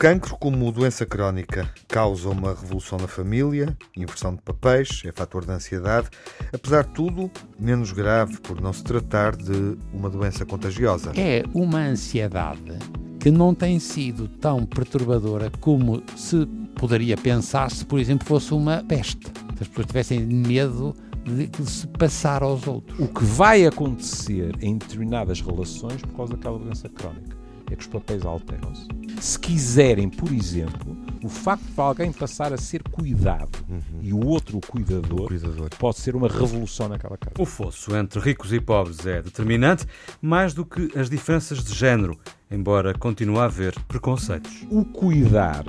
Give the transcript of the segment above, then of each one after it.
cancro, como doença crónica, causa uma revolução na família, inversão de papéis, é fator de ansiedade. Apesar de tudo, menos grave por não se tratar de uma doença contagiosa. É uma ansiedade que não tem sido tão perturbadora como se poderia pensar se, por exemplo, fosse uma peste. Se as pessoas tivessem medo de, de se passar aos outros. O que vai acontecer em determinadas relações por causa daquela doença crónica é que os papéis alteram-se. Se quiserem, por exemplo, o facto de alguém passar a ser cuidado uhum. e o outro o cuidador, o cuidador, pode ser uma revolução naquela casa. O fosso entre ricos e pobres é determinante, mais do que as diferenças de género, embora continue a haver preconceitos. O cuidar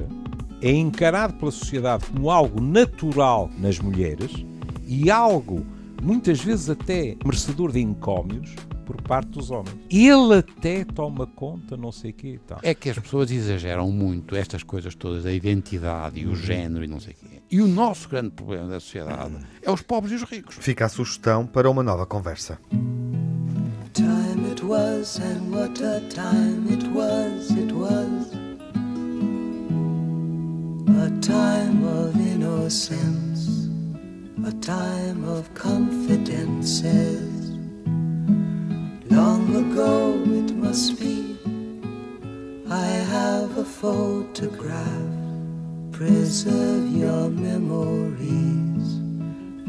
é encarado pela sociedade como algo natural nas mulheres e algo, muitas vezes até merecedor de encómios, por parte dos homens. Ele até toma conta, não sei o quê. Tá. É que as pessoas exageram muito estas coisas todas, a identidade e o uhum. género e não sei o quê. E o nosso grande problema da sociedade é os pobres e os ricos. Fica a sugestão para uma nova conversa. Time it was and what a time it was, it was A time of innocence A time of confidences Long ago it must be. I have a photograph. Preserve your memories.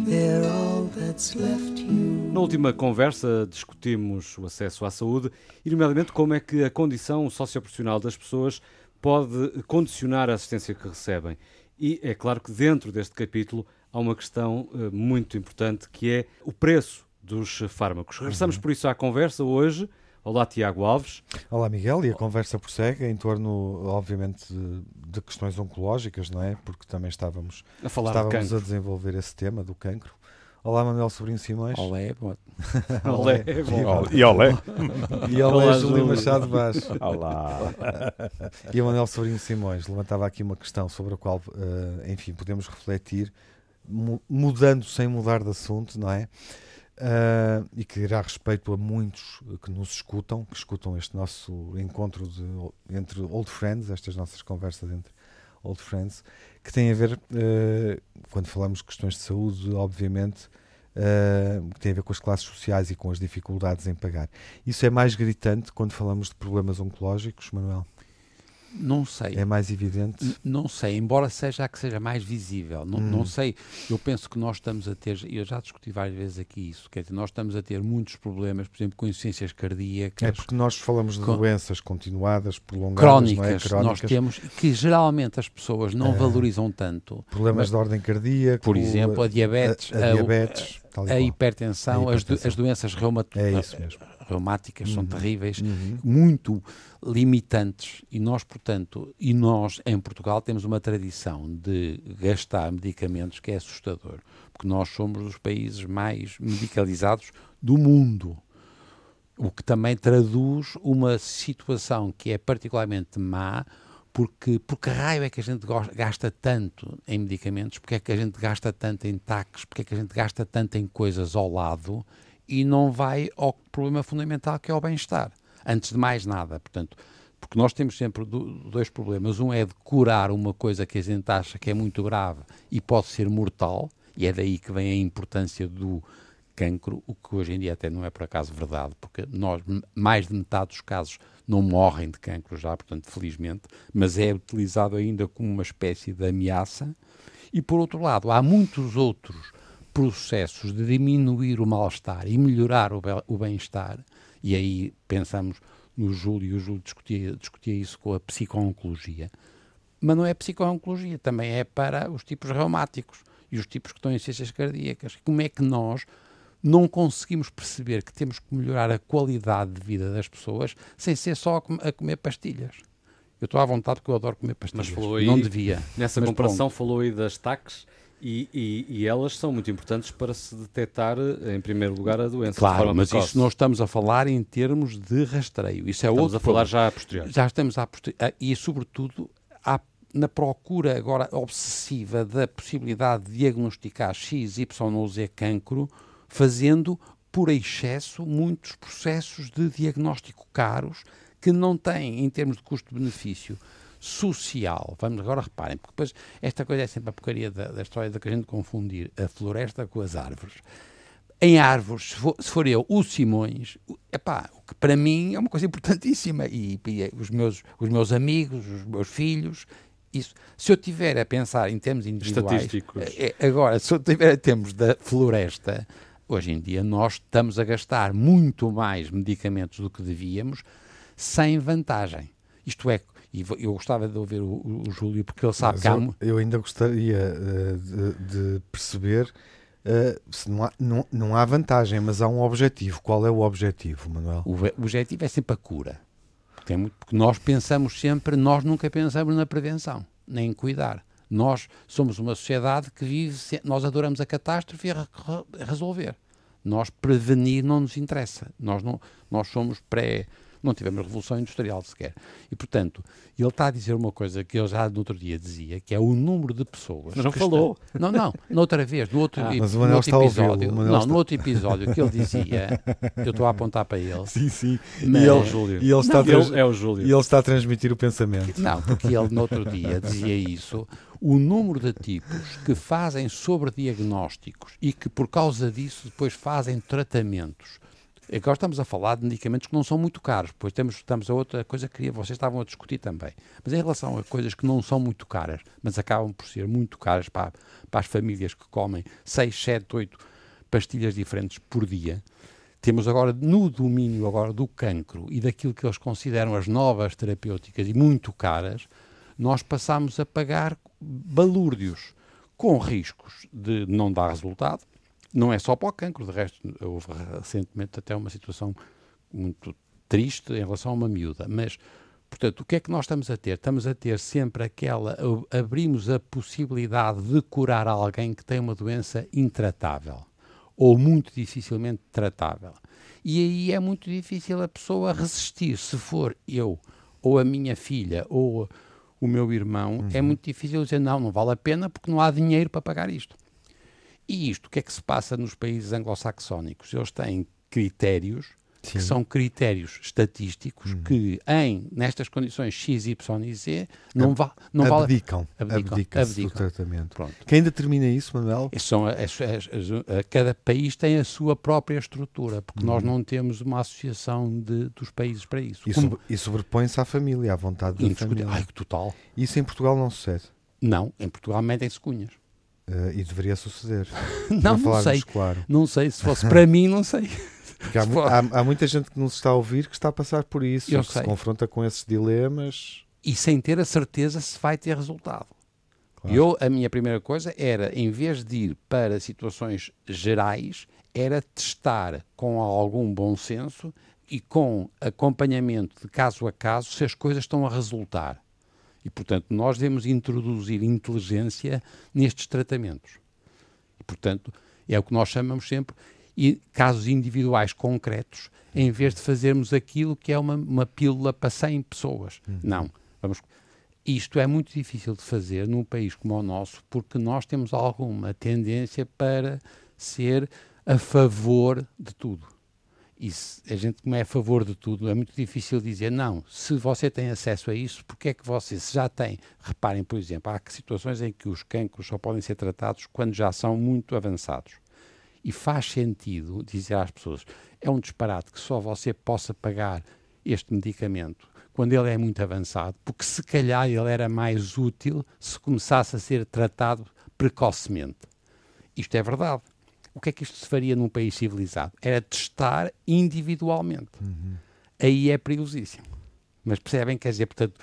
They're all that's left you. Na última conversa discutimos o acesso à saúde e, nomeadamente, como é que a condição socioprofissional das pessoas pode condicionar a assistência que recebem. E é claro que dentro deste capítulo há uma questão uh, muito importante que é o preço dos fármacos. Regressamos por isso à conversa hoje. Olá, Tiago Alves. Olá, Miguel. E a conversa prossegue em torno, obviamente, de, de questões oncológicas, não é? Porque também estávamos a, falar estávamos de a desenvolver esse tema do cancro. Olá, Manuel Sobrinho Simões. Olé, bom. olé, bom. E olé. E olé, Júlio Machado Vaz. Olá. E o Manuel Sobrinho Simões levantava aqui uma questão sobre a qual, uh, enfim, podemos refletir, mudando sem mudar de assunto, não é? Uh, e que dirá respeito a muitos que nos escutam, que escutam este nosso encontro de, entre old friends, estas nossas conversas entre old friends, que tem a ver, uh, quando falamos de questões de saúde, obviamente, uh, que tem a ver com as classes sociais e com as dificuldades em pagar. Isso é mais gritante quando falamos de problemas oncológicos, Manuel? Não sei. É mais evidente? N não sei, embora seja a que seja mais visível. Não, hum. não sei. Eu penso que nós estamos a ter, eu já discuti várias vezes aqui isso, quer dizer, nós estamos a ter muitos problemas, por exemplo, com insuficiências cardíacas. É porque nós falamos de com, doenças continuadas, prolongadas, crónicas, é? crónicas, nós temos, que geralmente as pessoas não é, valorizam tanto. Problemas mas, de ordem cardíaca. Por exemplo, a diabetes. A, a diabetes. A, hipertensão, a hipertensão. As, as, doenças. É mesmo reumáticas uhum. são terríveis, uhum. muito limitantes e nós, portanto, e nós em Portugal temos uma tradição de gastar medicamentos que é assustador, porque nós somos os países mais medicalizados do mundo. O que também traduz uma situação que é particularmente má, porque, porque raio é que a gente gasta tanto em medicamentos, porque é que a gente gasta tanto em taques, porque é que a gente gasta tanto em coisas ao lado e não vai ao problema fundamental que é o bem-estar. Antes de mais nada, portanto, porque nós temos sempre dois problemas. Um é de curar uma coisa que a gente acha que é muito grave e pode ser mortal, e é daí que vem a importância do cancro, o que hoje em dia até não é por acaso verdade, porque nós, mais de metade dos casos não morrem de cancro já, portanto, felizmente, mas é utilizado ainda como uma espécie de ameaça. E por outro lado, há muitos outros processos de diminuir o mal-estar e melhorar o bem-estar, e aí pensamos no Júlio, e o Júlio discutia, discutia isso com a psico-oncologia, mas não é psico-oncologia, também é para os tipos reumáticos e os tipos que estão em ciências cardíacas. Como é que nós não conseguimos perceber que temos que melhorar a qualidade de vida das pessoas sem ser só a comer pastilhas? Eu estou à vontade porque eu adoro comer pastilhas. Mas falou aí, não devia. Nessa comparação pronto. falou aí das taques e, e, e, elas são muito importantes para se detectar, em primeiro lugar, a doença. Claro, mas precoce. isso nós estamos a falar em termos de rastreio. Isso é estamos outro a falar já a posteriori. Já estamos a posteriori. E, sobretudo, na procura agora obsessiva da possibilidade de diagnosticar X, Y ou Z cancro, fazendo por excesso muitos processos de diagnóstico caros que não têm, em termos de custo-benefício, social, vamos agora reparem, porque depois esta coisa é sempre a porcaria da, da história da que a gente confundir a floresta com as árvores. Em árvores, se for, se for eu, o Simões, epá, o que para mim é uma coisa importantíssima, e, e os, meus, os meus amigos, os meus filhos, isso. Se eu tiver a pensar em termos individuais, é, agora, se eu tiver a termos da floresta, hoje em dia nós estamos a gastar muito mais medicamentos do que devíamos, sem vantagem. Isto é, e eu gostava de ouvir o, o Júlio, porque ele sabe Mas que há... Eu, eu ainda gostaria uh, de, de, perceber uh, se não há, não, não há vantagem, mas há um objetivo. Qual é o objetivo, Manuel? O, o objetivo é sempre a cura. Porque, é muito, porque nós pensamos sempre, nós nunca pensamos na prevenção, nem em cuidar. Nós somos uma sociedade que vive, nós adoramos a catástrofe e a resolver. Nós prevenir não nos interessa. Nós, não, nós somos pré não tivemos revolução industrial sequer. E, portanto, ele está a dizer uma coisa que eu já no outro dia dizia, que é o número de pessoas. Mas não falou. Está... Não, não, noutra vez, no outro, ah, no outro episódio. Não, está... no outro episódio que ele dizia, eu estou a apontar para ele. Sim, sim. Mas... E ele, Júlio. E ele está não, trans... é o Júlio. E ele está a transmitir o pensamento. Não, porque ele no outro dia dizia isso. O número de tipos que fazem sobrediagnósticos e que por causa disso depois fazem tratamentos Agora estamos a falar de medicamentos que não são muito caros, pois temos, estamos a outra coisa que vocês estavam a discutir também. Mas em relação a coisas que não são muito caras, mas acabam por ser muito caras para, para as famílias que comem 6, 7, 8 pastilhas diferentes por dia, temos agora no domínio agora do cancro e daquilo que eles consideram as novas terapêuticas e muito caras, nós passamos a pagar balúrdios com riscos de não dar resultado, não é só para o cancro, de resto, houve recentemente até uma situação muito triste em relação a uma miúda, mas Portanto, o que é que nós estamos a ter? Estamos a ter sempre aquela. Abrimos a possibilidade de curar alguém que tem uma doença intratável ou muito dificilmente tratável. E aí é muito difícil a pessoa resistir. Se for eu, ou a minha filha, ou o meu irmão, é uhum. é muito difícil dizer não, não vale a pena porque não há dinheiro para pagar isto. E isto, o que é que se passa nos países anglo-saxónicos? Eles têm critérios Sim. que são critérios estatísticos hum. que, em, nestas condições X, Y e Z, não, va não abdicam, vale... Abdicam. Abdicam, abdicam. tratamento. Pronto. Quem determina isso, Manuel? São as, as, as, cada país tem a sua própria estrutura, porque hum. nós não temos uma associação de, dos países para isso. E, Como... e sobrepõe-se à família, à vontade da família. Ai, total. Isso em Portugal não sucede? Não, em Portugal metem-se cunhas. Uh, e deveria suceder. não, não sei. Claro. Não sei, se fosse para mim, não sei. Porque há, há, há, muita gente que nos está a ouvir que está a passar por isso, Eu que sei. se confronta com esses dilemas. E sem ter a certeza se vai ter resultado. Claro. Eu, a minha primeira coisa era, em vez de ir para situações gerais, era testar com algum bom senso e com acompanhamento de caso a caso se as coisas estão a resultar. E, portanto, nós devemos introduzir inteligência nestes tratamentos. E, portanto, é o que nós chamamos sempre e casos individuais concretos, em vez de fazermos aquilo que é uma, uma pílula para 100 pessoas. Uhum. Não. Vamos, isto é muito difícil de fazer num país como o nosso, porque nós temos alguma tendência para ser a favor de tudo. E a gente, como é a favor de tudo, é muito difícil dizer não. Se você tem acesso a isso, porque é que você, se já tem, reparem, por exemplo, há situações em que os cancros só podem ser tratados quando já são muito avançados. E faz sentido dizer às pessoas: é um disparate que só você possa pagar este medicamento quando ele é muito avançado, porque se calhar ele era mais útil se começasse a ser tratado precocemente. Isto é verdade o que é que isto se faria num país civilizado? Era testar individualmente. Uhum. Aí é perigosíssimo. Mas percebem? Quer dizer, portanto,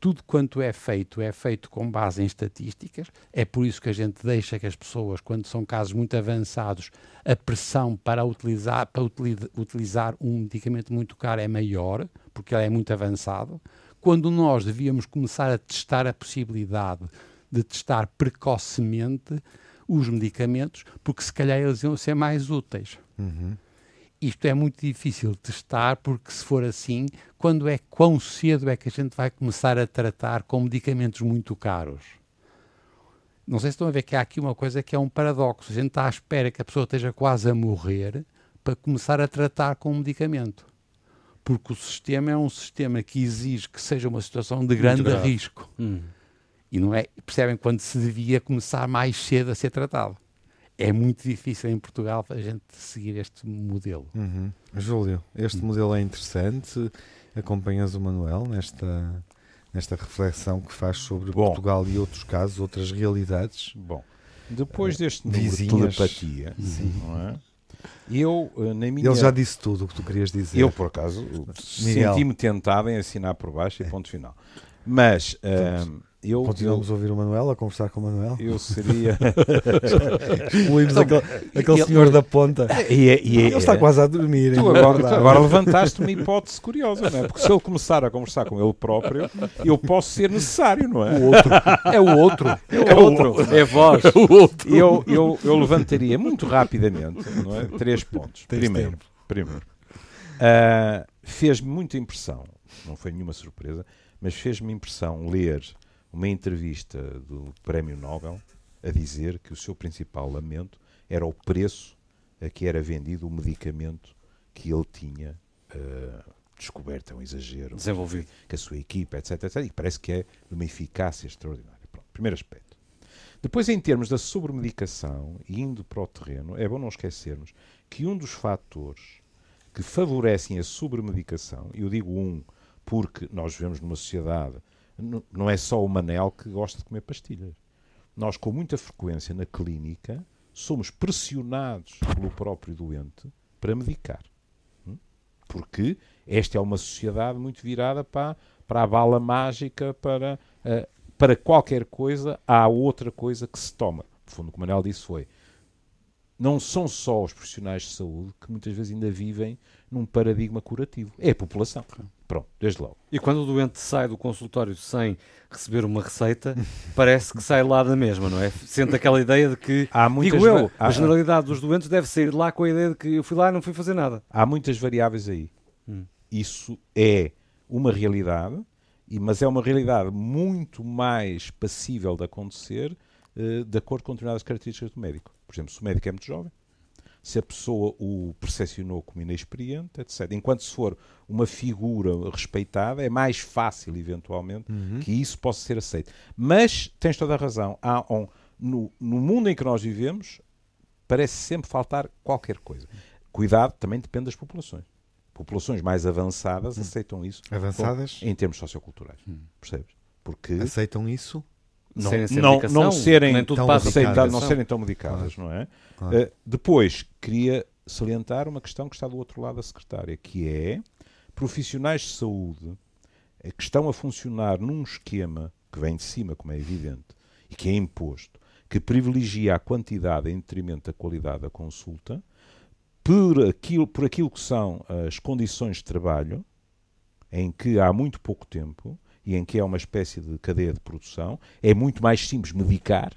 tudo quanto é feito é feito com base em estatísticas. É por isso que a gente deixa que as pessoas, quando são casos muito avançados, a pressão para utilizar, para utilizar um medicamento muito caro é maior, porque ele é muito avançado. Quando nós devíamos começar a testar a possibilidade de testar precocemente, os medicamentos, porque se calhar eles iam ser mais úteis. Uhum. Isto é muito difícil de testar, porque se for assim, quando é quão cedo é que a gente vai começar a tratar com medicamentos muito caros? Não sei se estão a ver que há aqui uma coisa que é um paradoxo. A gente está à espera que a pessoa esteja quase a morrer para começar a tratar com um medicamento. porque o sistema é um sistema que exige que seja uma situação de grande risco. Hum. E não é, percebem quando se devia começar mais cedo a ser tratado. É muito difícil em Portugal a gente seguir este modelo. Uhum. Júlio, este Hum. modelo é interessante. Acompanhas o Manuel nesta, nesta reflexão que faz sobre Bom. Portugal e outros casos, outras realidades. Bom, depois deste número de vizinhas. telepatia, não é? eu, eh, na minha... Ele já disse tudo o que tu querias dizer. Eu, por acaso, senti-me tentado em assinar por baixo e ponto final. Mas ahm, eu, eu, Continuamos a ouvir o Manuel, a conversar com o Manuel. eu seria... Excluímos aquele, aquele ele- senhor da ponta. e, é- e é- Ele está quase a dormir. Tu é agora, agora levantaste uma hipótese curiosa, não é? Porque se ele começar a conversar com ele próprio, eu posso ser necessário, não é? O outro é o outro. É outro. É vós. Eu, eu, eu levantaria muito rapidamente não é? três pontos. Tens Primeiro, tempo. primeiro ah, fez-me muita impressão, não foi nenhuma surpresa, mas fez-me impressão ler uma entrevista do Prémio Nobel a dizer que o seu principal lamento era o preço a que era vendido o medicamento que ele tinha ah, descoberto, é um exagero, Desenvolvido. que a sua equipa, etc, etc, e parece que é de uma eficácia extraordinária. Pronto, primeiro aspecto. Depois, em termos da sobremedicação, e indo para o terreno, é bom não esquecermos que um dos fatores que favorecem a sobremedicação, e eu digo um porque nós vivemos numa sociedade, não é só o Manel que gosta de comer pastilhas. Nós, com muita frequência na clínica, somos pressionados pelo próprio doente para medicar. Hum? Porque esta é uma sociedade muito virada para, para a bala mágica, para, eh, para qualquer coisa, há outra coisa que se toma. No fundo, o que o Manel disse foi: não são só os profissionais de saúde que muitas vezes ainda vivem num paradigma curativo. É a população. Pronto, desde logo. E quando o doente sai do consultório sem receber uma receita, parece que sai lá da mesma, não é? Sente aquela ideia de que, Há muitas, digo eu, há, a generalidade dos doentes deve sair lá com a ideia de que eu fui lá e não fui fazer nada. há muitas variáveis aí. Hum. Isso é uma realidade, mas é uma realidade muito mais passível de acontecer eh, de acordo com determinadas características do médico. Por exemplo, se o médico é muito jovem, se a pessoa o percepcionou como inexperiente, etc. Enquanto se for uma figura respeitada, é mais fácil, eventualmente, que isso possa ser aceito. Mas tens toda a razão. Há um- no, no mundo em que nós vivemos, parece sempre faltar qualquer coisa. Cuidado, também depende das populações. Populações mais avançadas aceitam isso Avançadas em termos socioculturais. Percebes? Porque aceitam isso. Não, Serem sem não, não serem nem tudo tão não serem tão medicadas, não é? Claro. Eh, depois, queria salientar uma questão que está do outro lado da secretária, que é profissionais de saúde eh, que estão a funcionar num esquema que vem de cima, como é evidente, e que é imposto, que privilegia a quantidade em detrimento da qualidade da consulta, por aquilo, por aquilo que são as condições de trabalho, em que há muito pouco tempo e em que é uma espécie de cadeia de produção, é muito mais simples medicar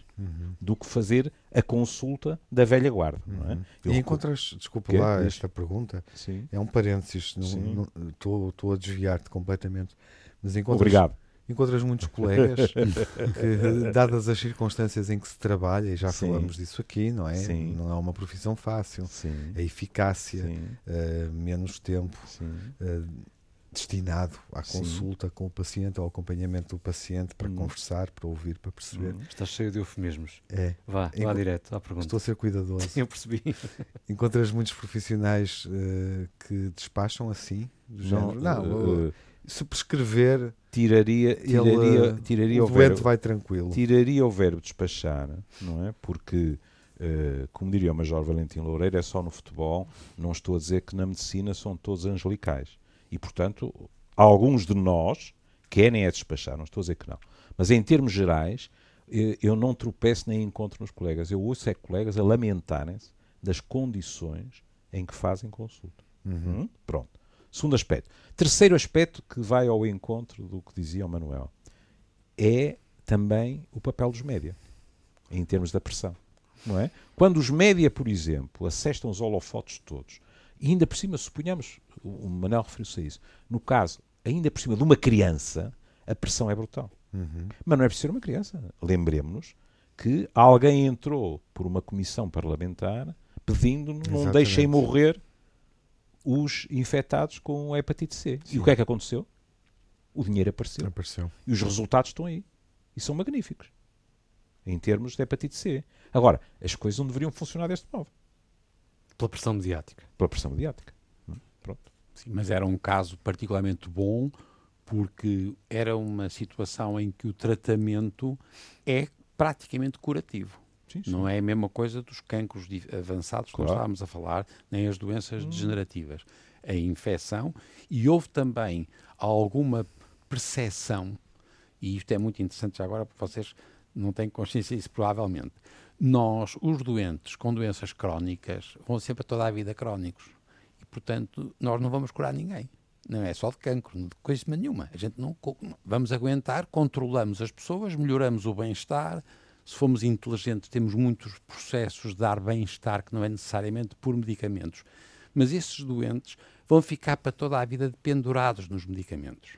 do que fazer a consulta da velha guarda. É? Eu E encontras, desculpa lá Diz. esta pergunta, Sim. é um parênteses, estou a desviar-te completamente, mas encontras, Obrigado. encontras muitos colegas que, dadas as circunstâncias em que se trabalha, e já Sim. falamos disso aqui, não é? Sim. Não é uma profissão fácil. Sim. A eficácia, eh, menos tempo Sim. Destinado à Sim. consulta com o paciente, ao acompanhamento do paciente, para Hum. conversar, para ouvir, para perceber. Hum. Está cheio de eufemismos. É, Vá, vá direto à pergunta. estou a ser cuidadoso. Eu percebi. Encontras muitos profissionais eh, que despacham assim? Do Não, género? Não, eh, eu- se prescrever, tiraria, ele, tiraria, eh, tiraria o o, verbo, vai tranquilo. tiraria o verbo despachar, não é? Porque, eh, como diria o Major Valentim Loureiro, é só no futebol, não estou a dizer que na medicina são todos angelicais. E, portanto, alguns de nós querem é despachar, não estou a dizer que não. Mas em termos gerais, eh, eu não tropeço nem encontro nos colegas. Eu ouço é colegas a lamentarem-se das condições em que fazem consulta. Uhum. Hum? Pronto. Segundo aspecto. Terceiro aspecto que vai ao encontro do que dizia o Manuel é também o papel dos média em termos da pressão. Não é? Quando os média, por exemplo, assestam os holofotes todos, e ainda por cima, suponhamos, o Manuel referiu-se a isso, no caso, ainda por cima de uma criança, a pressão é brutal. Uhum. Mas não é preciso ser uma criança. Lembremos-nos que alguém entrou por uma comissão parlamentar pedindo não Exatamente. deixem morrer os infectados com a hepatite C. Sim. E o que é que aconteceu? O dinheiro apareceu. apareceu. E os resultados estão aí. E são magníficos. Em termos de hepatite C. Agora, as coisas não deveriam funcionar deste modo. Pela pressão mediática. Pela pressão mediática. Pronto. Sim, mas era um caso particularmente bom porque era uma situação em que o tratamento é praticamente curativo. Sim, sim. Não é a mesma coisa dos cancros avançados que nós estávamos a falar, nem as doenças hum. degenerativas. A infecção, e houve também alguma percepção, e isto é muito interessante já agora, porque vocês não têm consciência disso provavelmente. Nós, os doentes com doenças crónicas, vão sempre toda a vida crónicos. E, portanto, nós não vamos curar ninguém não é só de cancro, de coisa nenhuma. A gente não vamos aguentar, controlamos as pessoas, melhoramos o bem-estar. Se formos inteligentes, temos muitos processos de dar bem-estar que não é necessariamente por medicamentos. Mas esses doentes vão ficar para toda a vida pendurados nos medicamentos.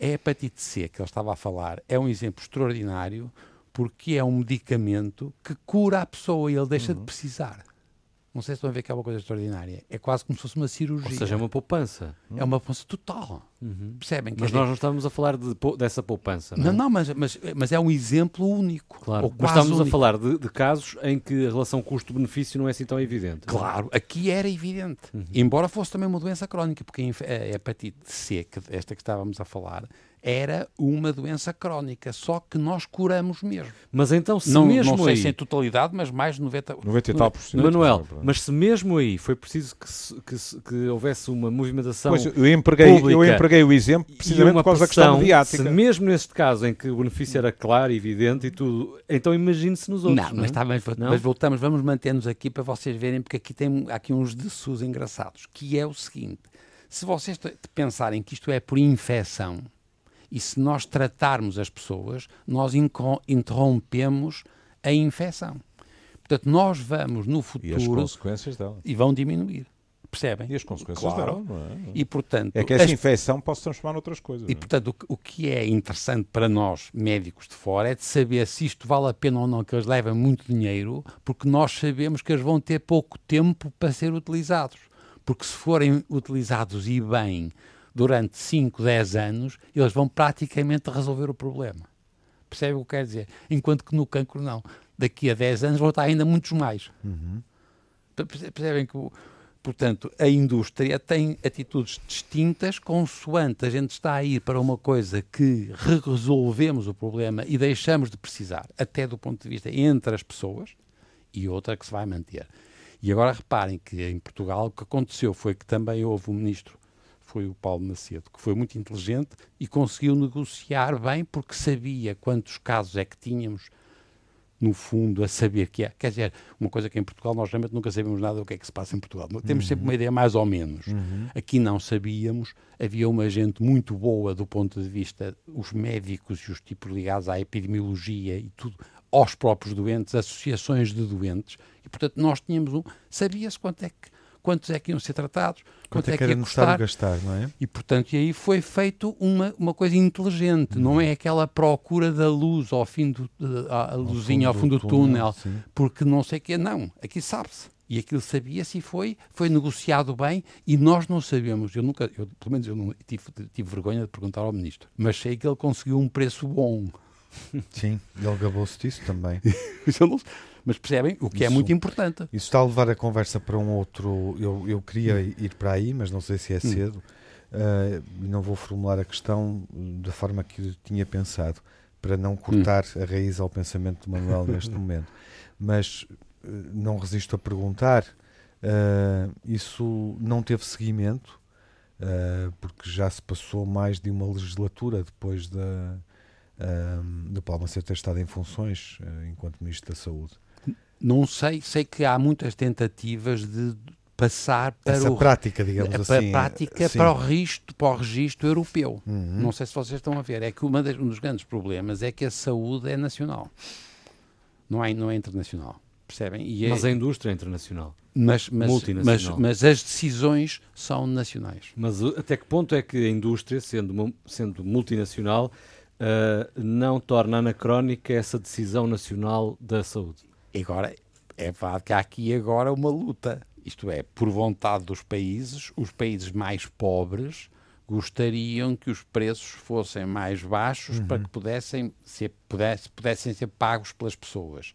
A hepatite C que ele estava a falar é um exemplo extraordinário porque é um medicamento que cura a pessoa e ele deixa uhum. de precisar. Não sei se estão a ver que é uma coisa extraordinária. É quase como se fosse uma cirurgia. Ou seja, é uma poupança. É uma poupança total. Uhum. Percebem? Mas nós não estamos a falar de, dessa poupança. Não, não, é? não mas, mas, mas, é um exemplo único. Claro. mas estamos único. a falar de, de, casos em que a relação custo-benefício não é assim tão evidente. Claro, aqui era evidente. Uhum. Embora fosse também uma doença crónica, porque a hepatite C, esta que estávamos a falar, era uma doença crónica, só que nós curamos mesmo. Mas então, se não, mesmo não sei aí... se em totalidade, mas mais de 90, 90 e tal por cento. Manuel, mas se mesmo aí foi preciso que, que, que houvesse uma movimentação pois, eu empreguei, pública eu empreguei o exemplo precisamente por causa pressão, da questão mediática. Se mesmo neste caso em que o benefício era claro, evidente e tudo, então imagine-se nos outros. Não, não? Mas, é? tá, mas, não? mas, voltamos, vamos manter-nos aqui para vocês verem, porque aqui tem aqui uns dessous engraçados, que é o seguinte, se vocês pensarem que isto é por infecção, e se nós tratarmos as pessoas, nós interrompemos a infecção. Portanto, nós vamos no futuro. E as consequências dela. E vão diminuir. Percebem? E as consequências claro. dela, não é? E, portanto, é que essa as... infecção pode se transformar noutras coisas. E, é? portanto, o, o, que é interessante para nós, médicos de fora, é de saber se isto vale a pena ou não, que eles levem muito dinheiro, porque nós sabemos que eles vão ter pouco tempo para ser utilizados. Porque se forem utilizados e bem durante 5, 10 anos, eles vão praticamente resolver o problema. Percebe o que quer dizer? Enquanto que no cancro não. Daqui a 10 anos vão estar ainda muitos mais. Uhum. Percebem que, portanto, a indústria tem atitudes distintas consoante a gente está a ir para uma coisa que resolvemos o problema e deixamos de precisar, até do ponto de vista entre as pessoas, e outra que se vai manter. E agora reparem que em Portugal o que aconteceu foi que também houve um ministro foi o Paulo Macedo, que foi muito inteligente e conseguiu negociar bem porque sabia quantos casos é que tínhamos no fundo, a saber que é. Quer dizer, uma coisa que em Portugal nós realmente nunca sabemos nada do que é que se passa em Portugal. Temos uhum. sempre uma ideia mais ou menos. Uhum. Aqui não sabíamos. Havia uma gente muito boa do ponto de vista, os médicos e os tipos ligados à epidemiologia e tudo, aos próprios doentes, associações de doentes. E, portanto, nós tínhamos um... Sabia-se quanto é que quantos é que iam ser tratados, quanto, quanto é, é que, ia custar. gastar, não é? E, portanto, e aí foi feito uma, uma coisa inteligente, não é aquela procura da luz ao fim do, a, a luzinha ao fundo do túnel, túnel porque não sei o que, não, aqui sabe-se. E aquilo sabia-se e foi, foi negociado bem e nós não sabemos. Eu nunca, eu, pelo menos eu não tive, tive vergonha de perguntar ao ministro, mas sei que ele conseguiu um preço bom. Sim, ele gabou-se disso também. Mas percebem o que é isso, é muito importante. Isso está a levar a conversa para um outro. Eu, eu queria ir para aí, mas não sei se é hum. cedo. Uh, não vou formular a questão da forma que tinha pensado, para não cortar hum. a raiz ao pensamento do Manuel neste momento. Mas uh, não resisto a perguntar: uh, isso não teve seguimento? porque já se passou mais de uma legislatura depois da, do Paulo Macedo ter estado em funções enquanto Ministro da Saúde. Não sei, sei que há muitas tentativas de passar para Essa o, prática, digamos para assim. prática para o registro, para o registro europeu. Uhum. Não sei se vocês estão a ver. É que uma das, um dos grandes problemas é que a saúde é nacional. Não é, não é internacional. Percebem? E é, mas a indústria é internacional. Mas, mas, multinacional. Mas, mas, as decisões são nacionais. Mas até que ponto é que a indústria, sendo, sendo multinacional, uh, não torna anacrónica essa decisão nacional da saúde? Agora, é verdade que há aqui agora uma luta Isto é, por vontade dos países, os países mais pobres gostariam que os preços fossem mais baixos uhum. para que pudessem ser, pudesse, pudessem ser pagos pelas pessoas.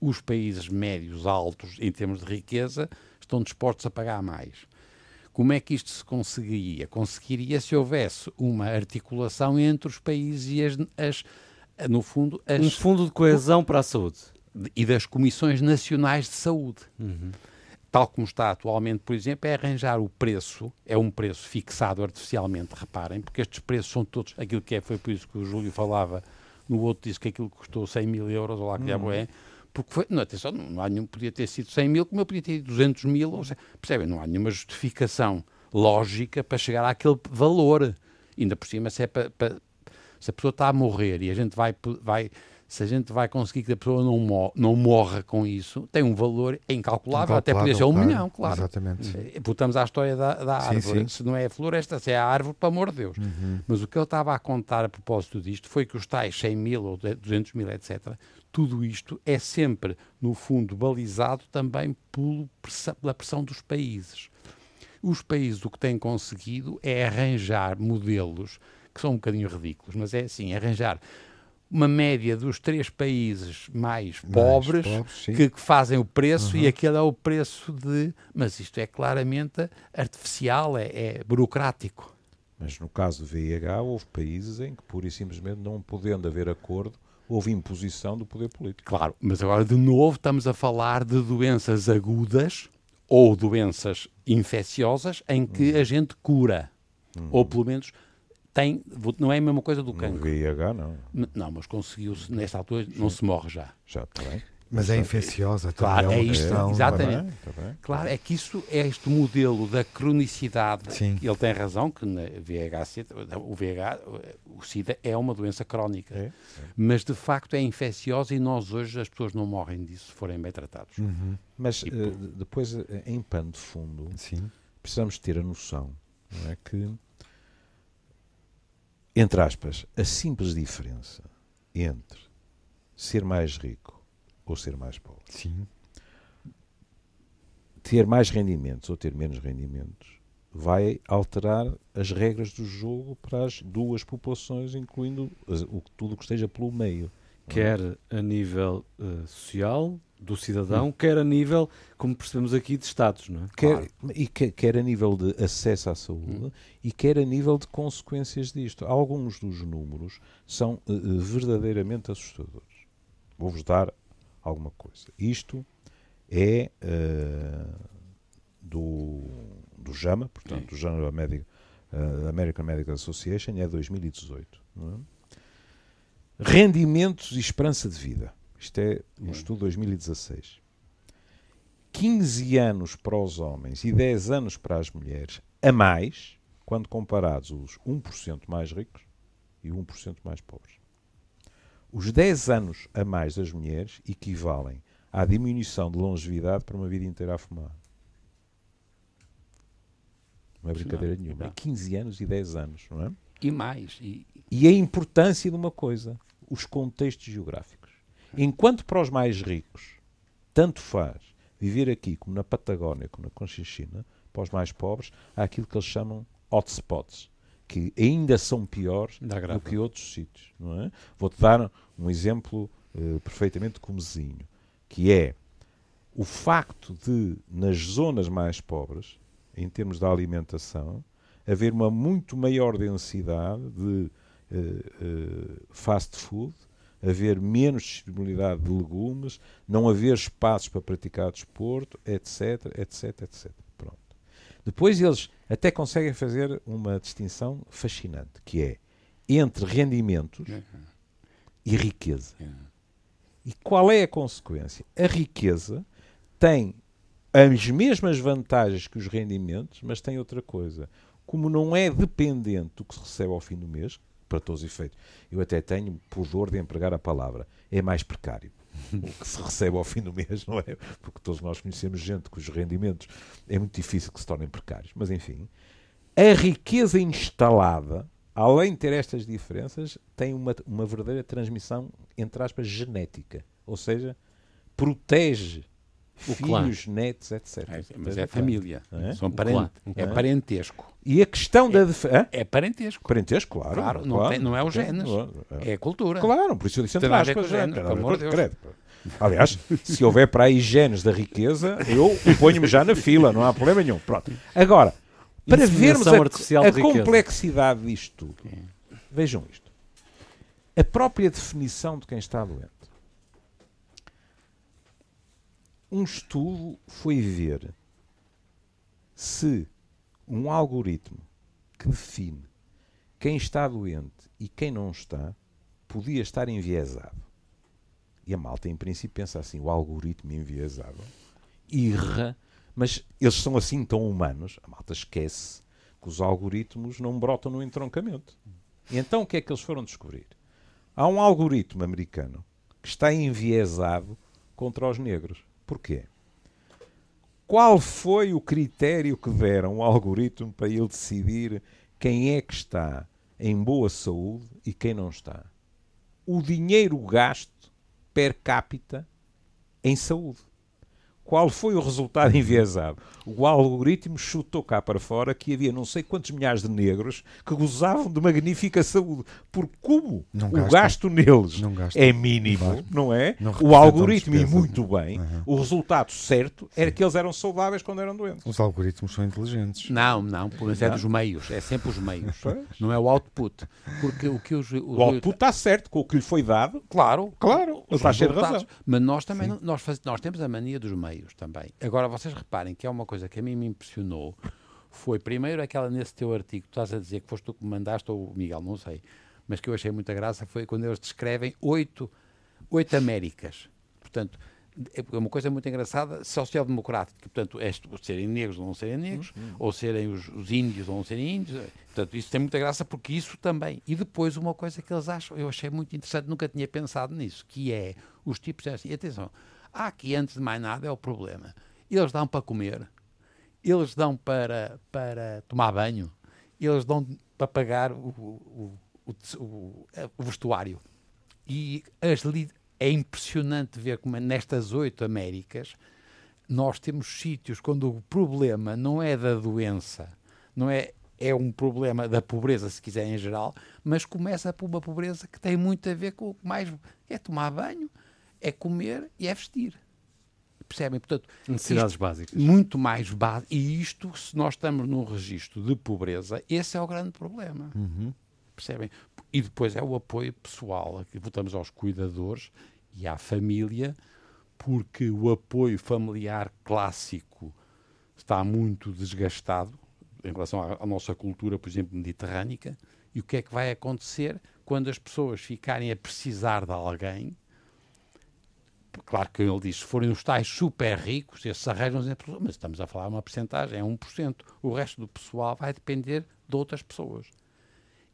Os países médios, altos, em termos de riqueza, estão dispostos a pagar mais. Como é que isto se conseguiria? Conseguiria se houvesse uma articulação entre os países e as, as no fundo, as, um fundo de coesão para a saúde e das comissões nacionais de saúde. Uhum tal como está atualmente, por exemplo, é arranjar o preço, é um preço fixado artificialmente, reparem, porque estes preços são todos aquilo que é, foi por isso que o Júlio falava, no outro disse que aquilo custou 100 mil euros, ou lá que diabo é, porque foi, não, atenção, não há nenhum, podia ter sido 100 mil, como eu podia ter sido 200 mil, ou seja, percebem, não há nenhuma justificação lógica para chegar àquele valor, ainda por cima, se, é para, para, se a pessoa está a morrer e a gente vai, vai se a gente vai conseguir que a pessoa não, mor não morra com isso, tem um valor incalculável, até podia ser um claro, milhão, claro. Exatamente. Eh, voltamos à história da, da árvore. Sim. Se não é a floresta, se é a árvore, pelo amor de Deus. Uhum. Mas o que eu estava a contar a propósito disto foi que os tais 100 mil ou 200 mil, etc., tudo isto é sempre, no fundo, balizado também pela pressão dos países. Os países o que têm conseguido é arranjar modelos que são um bocadinho ridículos, mas é assim, arranjar uma média dos três países mais, mais pobres, que, que, fazem o preço uhum. e aquele é o preço de. Mas isto é claramente artificial, é, é, burocrático. Mas no caso do VIH, houve países em que, pura e simplesmente, não podendo haver acordo, houve imposição do poder político. Claro, mas agora, de novo, estamos a falar de doenças agudas ou doenças infecciosas em que uhum. a gente cura. Uhum. Ou pelo menos tem, não é a mesma coisa do cancro. No VIH, não. Não, mas conseguiu-se, nesta altura, não se morre já. Já, está bem. Mas é infecciosa. Claro, é, é isto, questão, exatamente. Bem, tá bem. Claro, é que isso é este modelo da cronicidade. Sim. Ele tem razão que na VIH, o VIH, o SIDA é uma doença crónica. É, é. Mas de facto é infecciosa e nós hoje as pessoas não morrem disso se forem bem tratados. Uhum. Mas e, uh, depois, eh, em pano de fundo, Sim. precisamos ter a noção não é, que entre aspas, a simples diferença entre ser mais rico ou ser mais pobre. Sim. Ter mais rendimentos ou ter menos rendimentos vai alterar as regras do jogo para as duas populações, incluindo o, tudo que esteja pelo meio. Quer a nível uh, social, do cidadão, hum. quer a nível, como percebemos aqui, de Estados, não é? Quer, claro. E quer, quer, a nível de acesso à saúde hum. e quer a nível de consequências disto. Alguns dos números são uh, verdadeiramente assustadores. Vou-vos dar alguma coisa. Isto é uh, do, do JAMA, portanto, do General Medical, uh, American Medical Association, é 2018. É? Rendimentos e esperança de vida. Isto é um estudo de 2016. 15 anos para os homens e 10 anos para as mulheres a mais, quando comparados os 1% mais ricos e 1% mais pobres. Os 10 anos a mais das mulheres equivalem à diminuição de longevidade para uma vida inteira a fumar. Não é brincadeira não, nenhuma. Não. 15 anos e 10 anos, não é? E mais. E... e a importância de uma coisa: os contextos geográficos. Enquanto para os mais ricos, tanto faz viver aqui como na Patagónia, como na Conchinchina, para os mais pobres, há aquilo que eles chamam hotspots, que ainda são piores do que outros sítios. Não é? Vou-te dar um exemplo uh, perfeitamente comezinho, que é o facto de, nas zonas mais pobres, em termos da alimentação, haver uma muito maior densidade de uh, uh, fast food haver menos disponibilidade de legumes, não haver espaços para praticar desporto, etc, etc, etc. Pronto. Depois eles até conseguem fazer uma distinção fascinante, que é entre rendimentos e riqueza. E qual é a consequência? A riqueza tem as mesmas vantagens que os rendimentos, mas tem outra coisa. Como não é dependente do que se recebe ao fim do mês, para todos os efeitos. Eu até tenho pudor de empregar a palavra. É mais precário. o que se recebe ao fim do mês, não é? Porque todos nós conhecemos gente cujos rendimentos é muito difícil que se tornem precários. Mas, enfim, a riqueza instalada, além de ter estas diferenças, tem uma, uma verdadeira transmissão, entre aspas, genética. Ou seja, protege O clã. filhos, netos, etc. É, mas é família. É? São parente, clã, um é clã. parentesco. E a questão da? É parentesco. Parentesco, claro. Claro, não tem- não é os genes. É. É a cultura. Claro, por isso eu disse entre aspas. o é, tem pelo amor de. Aliás, se houver para aí genes da riqueza, eu ponho-me já na fila, não há problema nenhum. Pronto. Agora, para vermos a, a complexidade disto tudo, vejam isto. A própria definição de quem está doente. Um estudo foi ver se um algoritmo que define quem está doente e quem não está podia estar enviesado. E a malta, em princípio, pensa assim: o algoritmo enviesado irra, mas eles são assim tão humanos. A malta esquece que os algoritmos não brotam no entroncamento. E então o que é que eles foram descobrir? Há um algoritmo americano que está enviesado contra os negros. Porquê? Qual foi o critério que deram ao algoritmo para ele decidir quem é que está em boa saúde e quem não está? O dinheiro gasto per capita em saúde. Qual foi o resultado enviesado? O algoritmo chutou cá para fora que havia não sei quantos milhares de negros que gozavam de magnífica saúde. Porque como Não o gasto neles é mínimo, Claro. não é? Não o algoritmo, e muito bem, Uhum. o resultado certo era que eles eram saudáveis quando eram doentes. Os algoritmos são inteligentes. Não, não, por isso é dos meios, é sempre os meios. Não é o output. Porque o que os. O output está certo com o que lhe foi dado. Claro, Claro, ele os está cheio de resultados. razão. Mas nós também nós, faz- nós temos a mania dos meios também. Agora vocês reparem que é uma coisa que a mim me impressionou. Foi primeiro aquela nesse teu artigo, tu estás a dizer que foste tu que me mandaste, ou Miguel, não sei, mas que eu achei muita graça, foi quando eles descrevem oito, oito Américas. Portanto, é uma coisa muito engraçada, social-democrática, portanto, é serem negros ou não serem negros, ou serem os, os índios ou não serem índios. Portanto, isso tem muita graça porque isso também. E depois uma coisa que eles acham, eu achei muito interessante, nunca tinha pensado nisso, que é os tipos assim, e atenção, há aqui antes de mais nada é o problema. Eles dão para comer, eles dão para, para tomar banho, eles dão para pagar o, o, o, o- vestuário. E as é impressionante ver como nestas oito Américas nós temos sítios quando o problema não é da doença, não é, é um problema da pobreza, se quiser, em geral, mas começa por uma pobreza que tem muito a ver com o que mais é tomar banho, é comer e é vestir. Percebem? Portanto, Necessidades básicas. muito mais básico. E isto, se nós estamos num registro de pobreza, esse é o grande problema. Percebem? E depois é o apoio pessoal. Aqui voltamos aos cuidadores e à família, porque o apoio familiar clássico está muito desgastado em relação à, à nossa cultura, por exemplo, mediterrânica. E o que é que vai acontecer quando as pessoas ficarem a precisar de alguém? Claro que ele diz, se forem os tais super ricos, esses arranjam mas estamos a falar uma porcentagem, é 1%. O resto do pessoal vai depender de outras pessoas.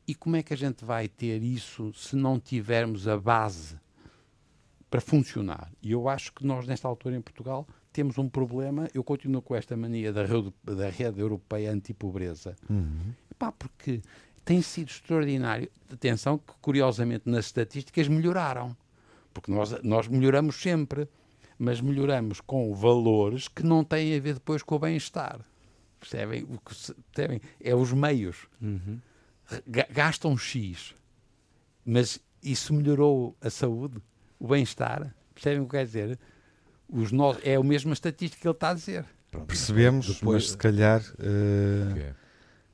E como é que a gente vai ter isso se não tivermos a base para funcionar? E eu acho que nós, nesta altura em Portugal, temos um problema. Eu continuo com esta mania da rede, da rede europeia anti-pobreza. Epá, porque tem sido extraordinário. Atenção que, curiosamente, nas estatísticas melhoraram. Porque nós, nós melhoramos sempre, mas melhoramos com valores que não têm a ver depois com o bem-estar. Percebem? O que se- percebem? É os meios. Ga- Gastam X, mas isso melhorou a saúde, o bem-estar. Percebem o que quer dizer? Os nós, é a mesma estatística que ele está a dizer. Percebemos, Depois- mas se calhar eh, Ok.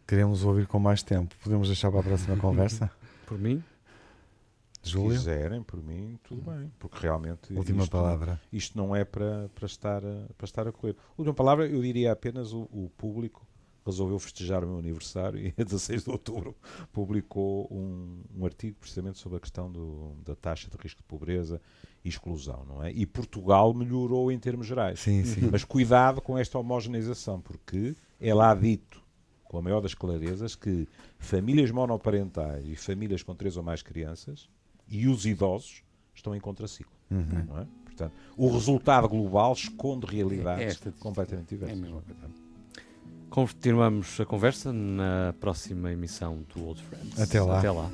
queremos ouvir com mais tempo. Podemos deixar para a próxima conversa? Por mim, Júlio, quiserem, por mim, tudo bem. Porque realmente última isto, palavra. isto não é para, para, estar, a- para estar a correr. Última palavra, eu diria apenas o, o público resolveu festejar o meu aniversário e a 16 de outubro publicou um, um artigo precisamente sobre a questão do- da taxa de risco de pobreza e exclusão, não é? E Portugal melhorou em termos gerais. Sim, sim. Mas cuidado com esta homogeneização, porque é lá dito, com a maior das clarezas, que famílias monoparentais e famílias com três ou mais crianças e os idosos estão em contraciclo. Uhum. Não é? Portanto, o resultado global esconde É realidades esta- completamente É a diversas. mesma coisa. continuamos a conversa na próxima emissão do Old Friends. Até lá. Até lá.